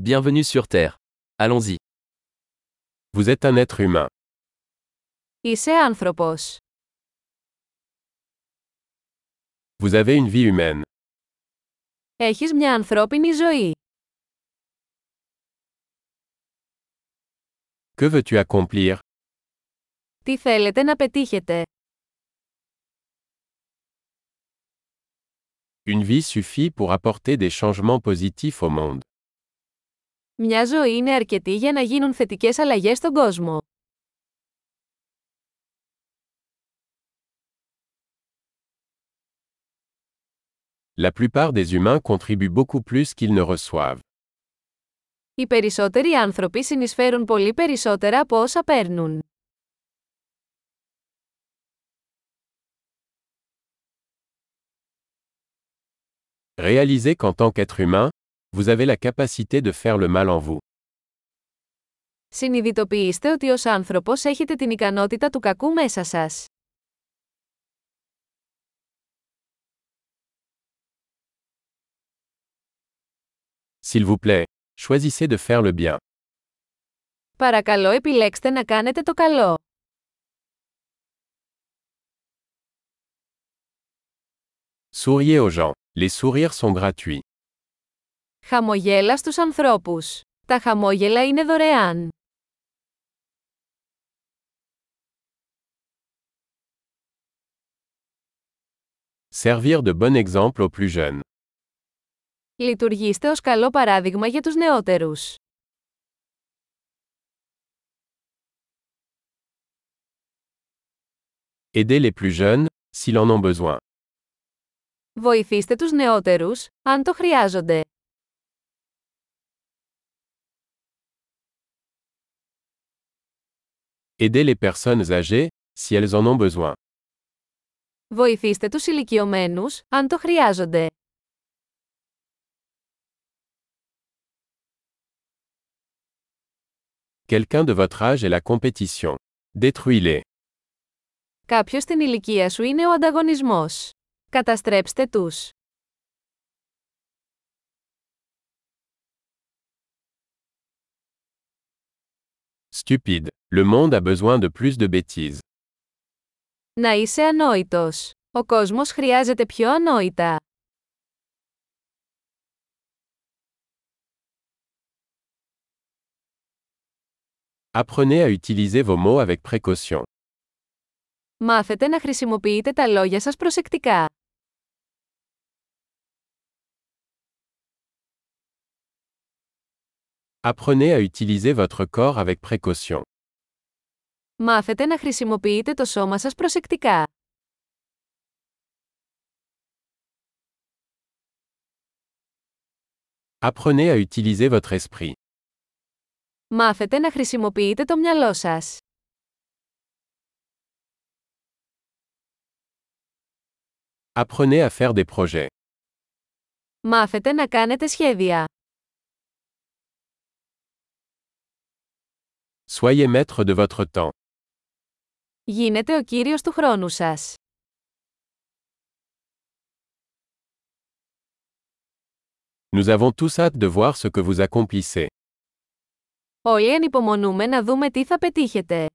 Bienvenue sur Terre. Allons-y. Vous êtes un être humain. Είσαι άνθρωπος. Vous avez une vie humaine. Έχεις μια ανθρώπινη ζωή. Que veux-tu accomplir Τι θέλετε να πετύχετε. Une vie suffit pour apporter des changements positifs au monde. Μια ζωή είναι αρκετή για να γίνουν θετικές αλλαγές στον κόσμο. La plupart des humains contribuent beaucoup plus qu'ils ne reçoivent. Οι περισσότεροι άνθρωποι συνεισφέρουν πολύ περισσότερα από όσα παίρνουν. Réalisez qu'en tant qu'être humain, vous avez la capacité de faire le mal en vous. Συνειδητοποιήστε ότι ως άνθρωπος έχετε την ικανότητα του κακού μέσα σας. S'il vous plaît, choisissez de faire le bien. Παρακαλώ επιλέξτε να κάνετε το καλό. Souriez aux gens. Les sourires sont gratuits. Χαμογέλα στους ανθρώπους. Τα χαμόγελα είναι δωρεάν. Servir de bon exemple aux plus jeunes. Λειτουργήστε ως καλό παράδειγμα για τους νεότερους. Aidez les plus jeunes, s'ils en ont besoin. Βοηθήστε τους νεότερους, αν το χρειάζονται. Aidez les personnes âgées, si elles en ont besoin. Βοηθήστε τους ηλικιωμένους, αν το χρειάζονται. Quelqu'un de votre âge est la compétition. Détruis-les. Κάποιος στην ηλικία σου είναι ο ανταγωνισμός. Καταστρέψτε τους. Stupide. Le monde a besoin de plus de bêtises. Να είσαι ανόητος. Ο κόσμος χρειάζεται πιο ανόητα. Apprenez à utiliser vos mots avec précaution. Μάθετε να χρησιμοποιείτε τα λόγια σας προσεκτικά. Apprenez à utiliser votre corps avec précaution. Μάθετε να χρησιμοποιείτε το σώμα σας προσεκτικά. Apprenez à utiliser votre esprit. Μάθετε να χρησιμοποιείτε το μυαλό σας. Apprenez à faire des projets. Μάθετε να κάνετε σχέδια. Soyez maître de votre temps. Γίνετε ο κύριος του χρόνου σας. Nous avons tous hâte de voir ce que vous accomplissez. Όλοι ανυπομονούμε να δούμε τι θα πετύχετε.